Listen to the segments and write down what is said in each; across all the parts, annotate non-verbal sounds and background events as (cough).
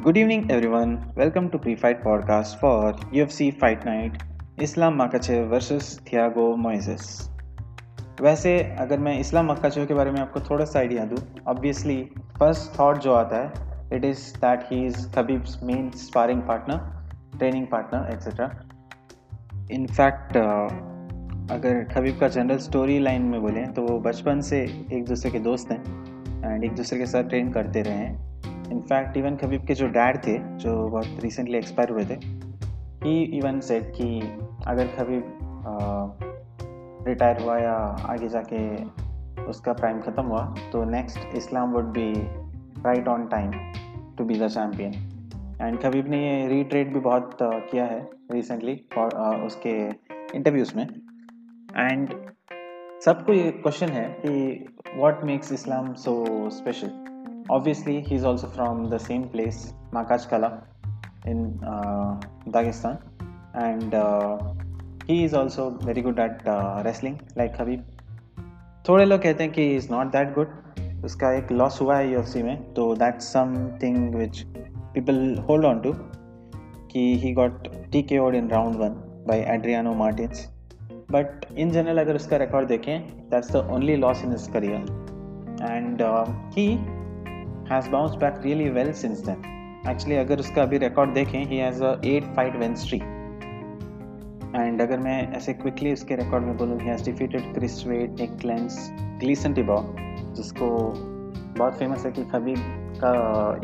Good evening, everyone. Welcome to Pre-Fight Podcast for UFC Fight Night Islam Makachev versus Thiago Moises. वैसे अगर मैं इस्लाम मक्काचेव के बारे में आपको थोड़ा सा आइडिया दूँ ऑब्वियसली फ़र्स्ट थॉट जो आता है it is that he is Khabib's main sparring partner training partner etcetera in fact अगर खबीब का जनरल स्टोरी लाइन में बोलें तो वो बचपन से एक दूसरे के दोस्त हैं एंड एक दूसरे के साथ ट्रेन करते रहे हैं इनफैक्ट इवन खबीब के जो डैड थे, जो बहुत रिसेंटली एक्सपायर हुए थे ही इवन सेट कि अगर खबीब रिटायर हुआ या आगे जाके उसका प्राइम ख़त्म हुआ तो next Islam would be right on time to be the champion and Khabib ने ये रीट्रेड भी बहुत किया है रिसेंटली और उसके इंटरव्यूज़ में। एंड सबको ये क्वेश्चन है कि what makes Islam so special obviously he's also from the same place Makachkala in uh, Dagestan. And uh, he is also very good at uh, wrestling like Habib थोड़े लोग कहते हैं कि इज़ नॉट दैट गुड उसका एक loss हुआ है UFC में तो that's something which people hold on to कि he got T K O'd in round one by Adriano Martins but in general अगर उसका रिकॉर्ड देखें that's the only loss in his career and he has bounce back really well since then actually अगर उसका अभी record देखें he has eight fight win streak and अगर मैं ऐसे क्विकली उसके रिकॉर्ड में बोलूँ he has defeated Chris Wade Nik Lentz Gleison Tibau जिसको बहुत फ़ेमस है कि खबीब का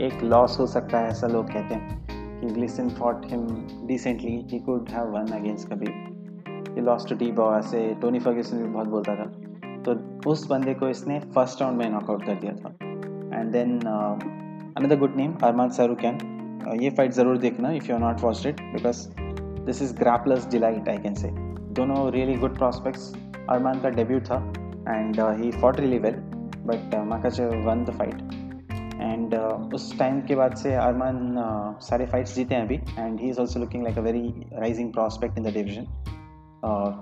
एक लॉस हो सकता है, ऐसा लोग कहते हैं कि Gleison fought him decently he could have won against he loss to Tibau ऐसे टोनी फर्ग्यूसन भी बहुत बोलता था। तो उस बंदे को इसने फ़र्स्ट राउंड में नॉकआउट कर दिया था। And then another good name Arman Tsarukyan ये फाइट ज़रूर देखना if you are not watched it because this is grappler's delight I can say दोनों रियली गुड प्रॉस्पेक्ट्स अरमान का डेब्यू था and he fought really well but Makhachev won the fight and उस time के बाद से Arman सारे fights जीते हैं अभी and he is also looking like a very rising prospect in the division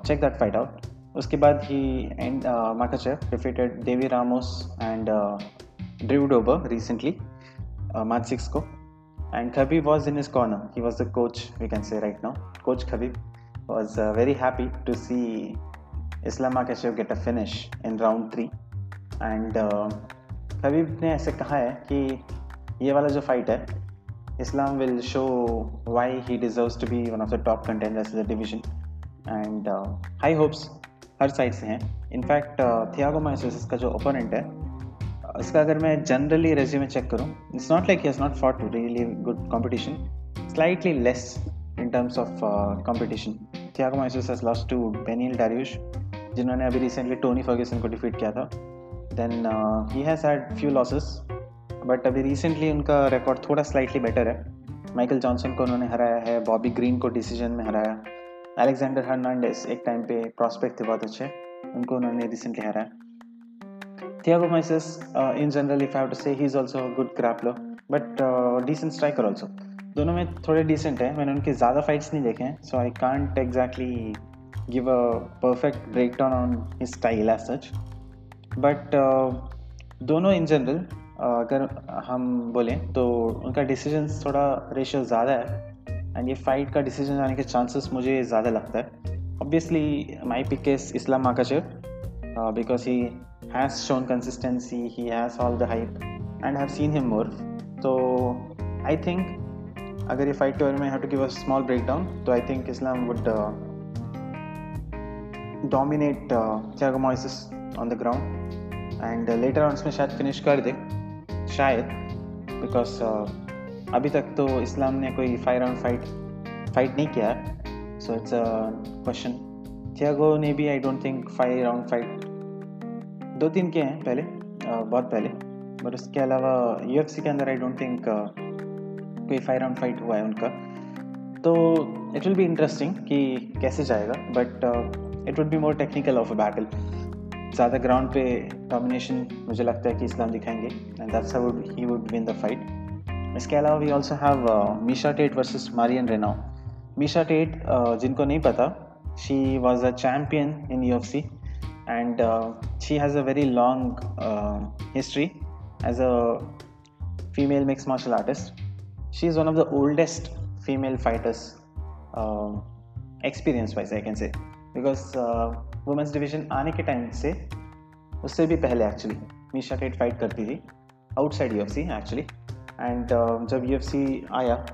check that fight out उसके बाद ही and Makhachev defeated Davi Ramos and Drew over recently March six को. And Khabib was in his corner he was the coach we can say right now coach Khabib was very happy to see Islam cash get a finish in round three and Khabib ने ऐसे कहा है कि ये वाला जो fight है Islam will show why he deserves to be one of the top contenders is the division and high hopes her side से हैं. इनफैक्ट थियागो माइसोसिस का जो ओपोनेंट है इसका अगर मैं जनरली रेज्यूमे चेक करूँ it's not like has not fought really good competition slightly less in terms of competition Thiago Moises has lost to Beneil Dariush जिन्होंने अभी रिसेंटली टोनी फर्ग्यूसन को डिफीट किया था. Then he has had few losses but अभी recently उनका record थोड़ा slightly better है. Michael Johnson को उन्होंने हराया है बॉबी ग्रीन को डिसीज़न में हराया. अलेक्जेंडर हर्नांडेस एक टाइम पे प्रॉस्पेक्ट थे बहुत अच्छे, उनको उन्होंने रिसेंटली हराया. Thiago Moises, uh, in general, if I have to say, he's also a good grappler, but uh, decent striker also. दोनों में थोड़े डिसेंट हैं मैंने उनके ज़्यादा फाइट्स नहीं देखे हैं so I can't exactly give a perfect break down on his style as such but दोनों इन जनरल uh, अगर हम बोलें तो उनका डिसीज़न थोड़ा रेशियो ज़्यादा है एंड ये फाइट का डिसीज़न आने के चांसेस मुझे ज़्यादा लगता है obviously my pick is Islam Makhachev because he has shown consistency, he has all the hype, and have seen him more. So I think अगर ये फाइट के बारे में have to give a small breakdown तो I think Islam would dominate Thiago Moises on the ground and later on इसमें शायद finish कर दे शायद बिकॉज uh, अभी तक तो इस्लाम ने कोई फाइव राउंड फाइट फाइट नहीं किया है so it's a question Thiago ने भी I don't think five round fight दो तीन के हैं पहले बहुत पहले। बट उसके अलावा यू के अंदर आई डोंट थिंक कोई फाइव राउंड फाइट हुआ है उनका। तो इट विल बी इंटरेस्टिंग कि कैसे जाएगा but it would be more technical of a battle ज़्यादा ग्राउंड पे डोमिनेशन मुझे लगता है कि इस्लाम दिखाएँगे and that's would he would win the fight इसके अलावा we also have Miesha Tate versus Marion Reneau Miesha Tate जिनको नहीं पता she was a champion in U and uh, she has a very long uh, history. As a female mixed martial artist she is one of the oldest female fighters experience wise I can say because women's division आने के time से उससे भी पहले actually Misha TET fight करती थी outside you actually and जब UFC आया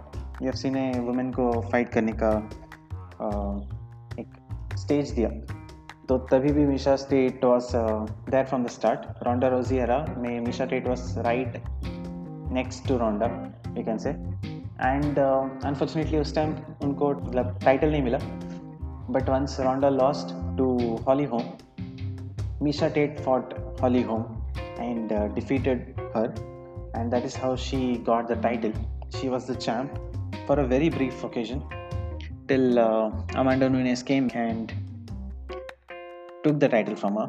UFC ने वुमेन को फाइट करने का uh, एक स्टेज दिया। तो तभी भी Miesha Tate was there from the start Ronda Rousey era में Miesha Tate was right next to Ronda you can say and unfortunately उस टाइम उनको मतलब टाइटल नहीं मिला. But once Ronda lost to Holly Holm Miesha Tate fought Holly Holm and defeated her that is how she got the title. She was the champ for a very brief occasion till uh, Amanda Nunes came and took the title from her.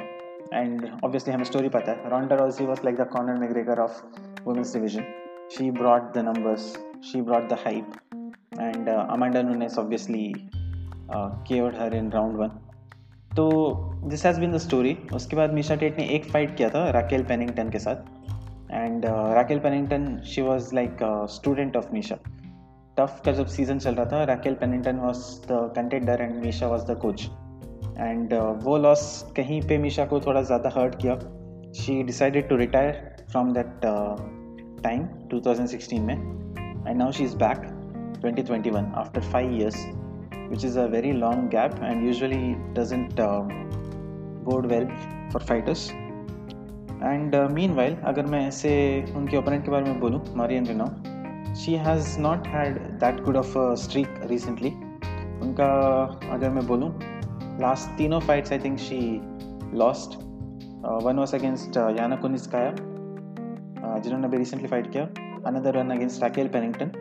And obviously, a story pata. Ronda Rousey was like the Conor McGregor of women's division. She brought the numbers, she brought the hype, and uh, Amanda Nunes obviously uh, KO'd her in round one. तो this has been the story उसके बाद Misha TET ने एक fight किया था Raquel Pennington के साथ and Raquel Pennington she was like student of Miesha TUF का जब सीज़न चल रहा था Raquel Pennington was the contender and Miesha was the coach and uh, वो लॉस कहीं पे मीशा को थोड़ा ज़्यादा हर्ट किया। She decided to retire from that time 2016 में। And now she is back 2021 after five years which is a very long gap and usually doesn't uh, bode for fighters and meanwhile अगर मैं ऐसे उनके opponent के बारे में बोलूँ Marion Reneau she has not had that good of streak recently उनका अगर मैं बोलूँ लास्ट तीनों fights I think she lost one was against Yana Kunitskaya जिन्होंने अभी रिसेंटली फाइट किया another one against Raquel Pennington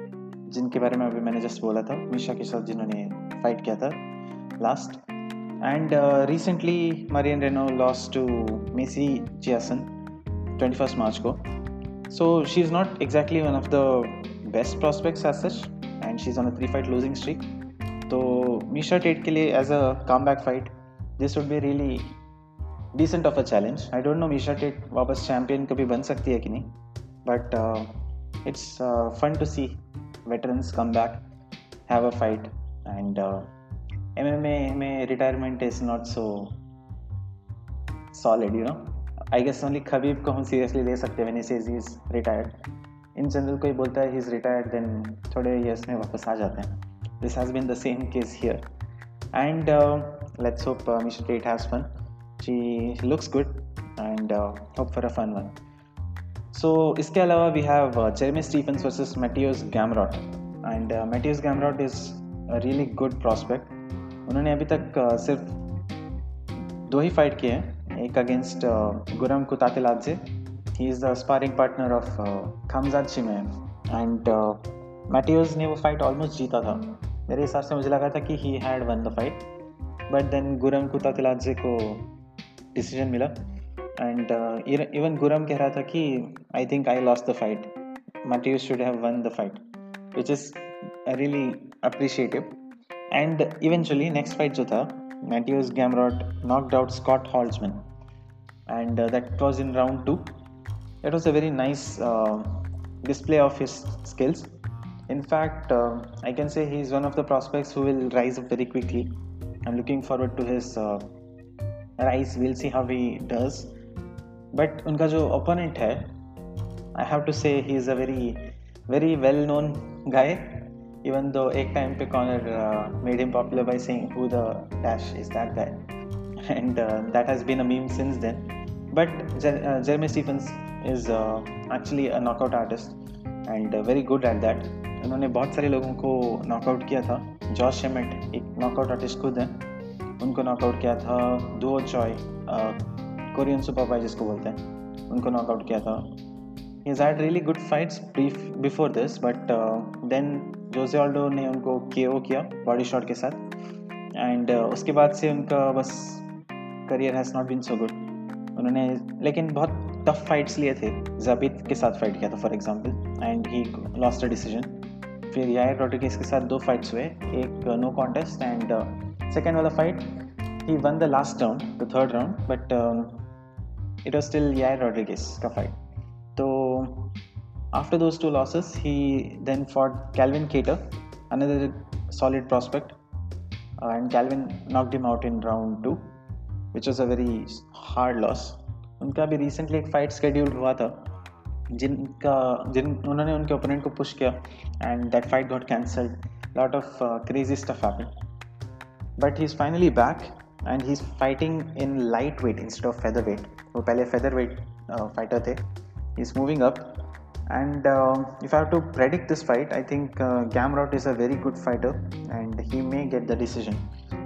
जिनके बारे में अभी मैंने जस्ट बोला था मिशा के साथ जिन्होंने फाइट किया था last and recently Marion Reneau loss to Macy Chiasson twenty first March को so she is not exactly one of the best prospects as such and she is on a three fight losing streak तो Miesha Tate के लिए as a come back fight this would be really decent of a challenge I don't know Miesha Tate वापस champion कभी बन सकती है कि नहीं but it's fun to see veterans come back have a fight and M M A में retirement is not so solid you know I guess only Khabib को हम सीरियसली ले सकते हैं is is retired in general कोई बोलता है he is retired then थोड़े ईयर्स में वापस आ जाते हैं। This has been the same case here and uh, let's hope uh, Misha Tate has fun she looks good and uh, hope for a fun one so इसके अलावा we have uh, Jeremy Stephens versus Matthias Gamrot and uh, Matthias Gamrot is a really good prospect उन्होंने अभी तक uh, सिर्फ़ दो ही fight किए हैं एक against Guram Kutateladze he is the sparring partner of Khamzat Chimaev and Mateusz ने वो फाइट ऑलमोस्ट जीता था मेरे हिसाब से मुझे लगा था कि he had won the fight but then Guram Kutateladze को डिसीज़न मिला एंड इवन गुरम कह रहा था कि I think I lost the fight Mateusz should have won the fight which is really appreciative and eventually next fight जो था Mateusz Gamrot knocked out Scott Holtzman uh, that was in round two. It was a very nice uh, display of his skills. In fact, uh, I can say he's one of the prospects who will rise up very quickly. I'm looking forward to his uh, rise. We'll see how he does. But उनका जो opponent है, I have to say he is a very very well known guy. Even though एक time पे Connor uh, made him popular by saying who the dash is that guy, (laughs) and uh, that has been a meme since then. But Jer- uh, Jeremy Stephens is uh, actually a knockout artist and uh, very good at that. उन्होंने बहुत सारे लोगों को knockout किया था। George शेमेट एक knockout artist खुद हैं। उनको नॉकआउट किया था दो चॉय कोरियन सुपर जिसको बोलते हैं। उनको नॉकआउट किया था। Is had really good fights before this but then Jose Aldo ने उनको के ओ किया बॉडी शॉट के साथ। एंड uh, उसके बाद से उनका बस career has not been so good उन्होंने लेकिन बहुत टफ फाइट्स लिए थे। जाबित के साथ फाइट किया था for example and he lost a decision फिर यार रोड्रिगेज के साथ दो फाइट्स हुए। एक नो कॉन्टेस्ट एंड सेकेंड वाला fight he won the last round the third round but it was still Yair Rodriguez का फाइट तो after those two losses he then for Calvin Kattar another solid prospect and Calvin knocked him out in round two which was a very hard loss उनका भी recently एक fight scheduled हुआ था। जिनका, जिन, उन्होंने उनके ओपोनेंट को पुश किया and that fight got cancelled lot of crazy stuff है but he is finally back and he is fighting in light weight instead of feather weight वो पहले फेदर वेट फाइटर थे. He is moving up and if have to predict this fight I think Gamrot is a very good fighter and he may get the decision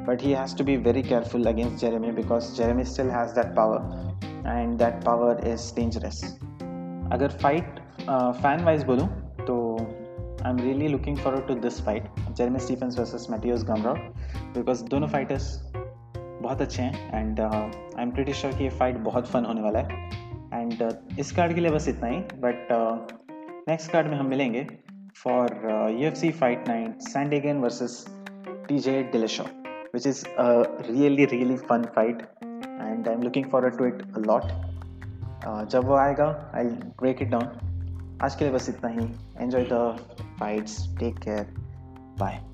but he has to be very careful against Jeremy because Jeremy still has that power and that power is dangerous अगर fight fan wise बोलूँ तो I am really looking forward to this fight Jeremy Stephens versus Mateusz Gamrot because दोनों fighters बहुत अच्छे हैं and I am pretty sure कि ये fight बहुत फन होने वाला है एंड uh, इस कार्ड के लिए बस इतना ही बट नेक्स्ट कार्ड में हम मिलेंगे for U F C fight night Sandhagen versus T J Dillashaw which is really really fun fight and I am looking forward to it lot जब वो आएगा आई ब्रेक इट डाउन आज के लिए बस इतना ही. Enjoy the fights take care bye